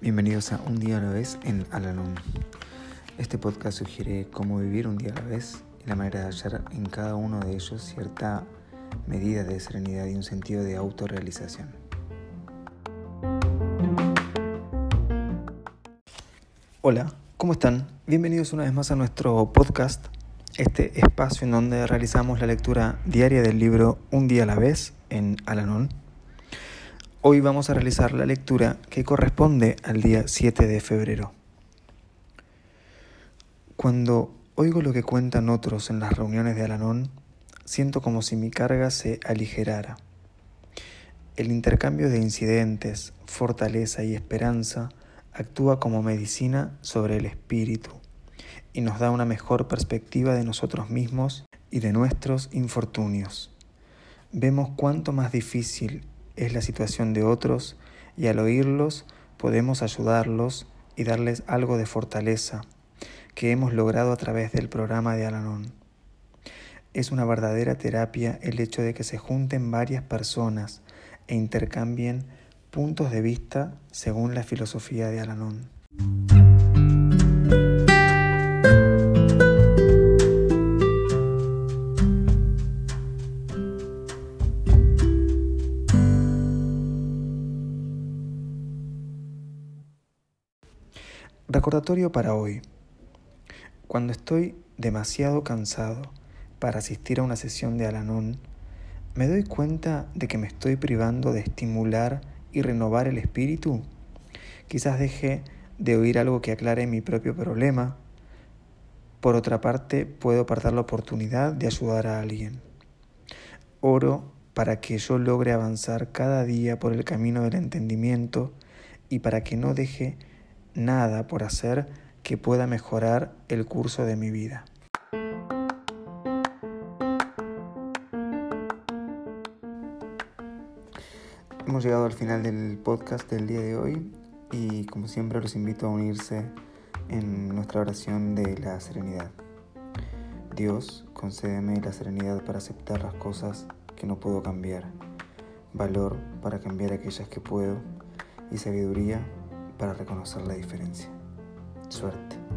Bienvenidos a Un día a la vez en Alalón. Este podcast sugiere cómo vivir un día a la vez y la manera de hallar en cada uno de ellos cierta medida de serenidad y un sentido de autorrealización. Hola, ¿cómo están? Bienvenidos una vez más a nuestro podcast, este espacio en donde realizamos la lectura diaria del libro Un día a la vez en Alanón. Hoy vamos a realizar la lectura que corresponde al día 7 de febrero. Cuando oigo lo que cuentan otros en las reuniones de Alanón, siento como si mi carga se aligerara. El intercambio de incidentes, fortaleza y esperanza actúa como medicina sobre el espíritu y nos da una mejor perspectiva de nosotros mismos y de nuestros infortunios. Vemos cuánto más difícil es la situación de otros y al oírlos podemos ayudarlos y darles algo de fortaleza que hemos logrado a través del programa de Alanon. Es una verdadera terapia el hecho de que se junten varias personas e intercambien puntos de vista según la filosofía de Alanon. Recordatorio para hoy. Cuando estoy demasiado cansado para asistir a una sesión de Alanón, me doy cuenta de que me estoy privando de estimular y renovar el espíritu. Quizás deje de oír algo que aclare mi propio problema. Por otra parte, puedo perder la oportunidad de ayudar a alguien. Oro para que yo logre avanzar cada día por el camino del entendimiento y para que no deje nada por hacer que pueda mejorar el curso de mi vida. Hemos llegado al final del podcast del día de hoy y como siempre los invito a unirse en nuestra oración de la serenidad. Dios, concédeme la serenidad para aceptar las cosas que no puedo cambiar, valor para cambiar aquellas que puedo y sabiduría para reconocer la diferencia. Suerte.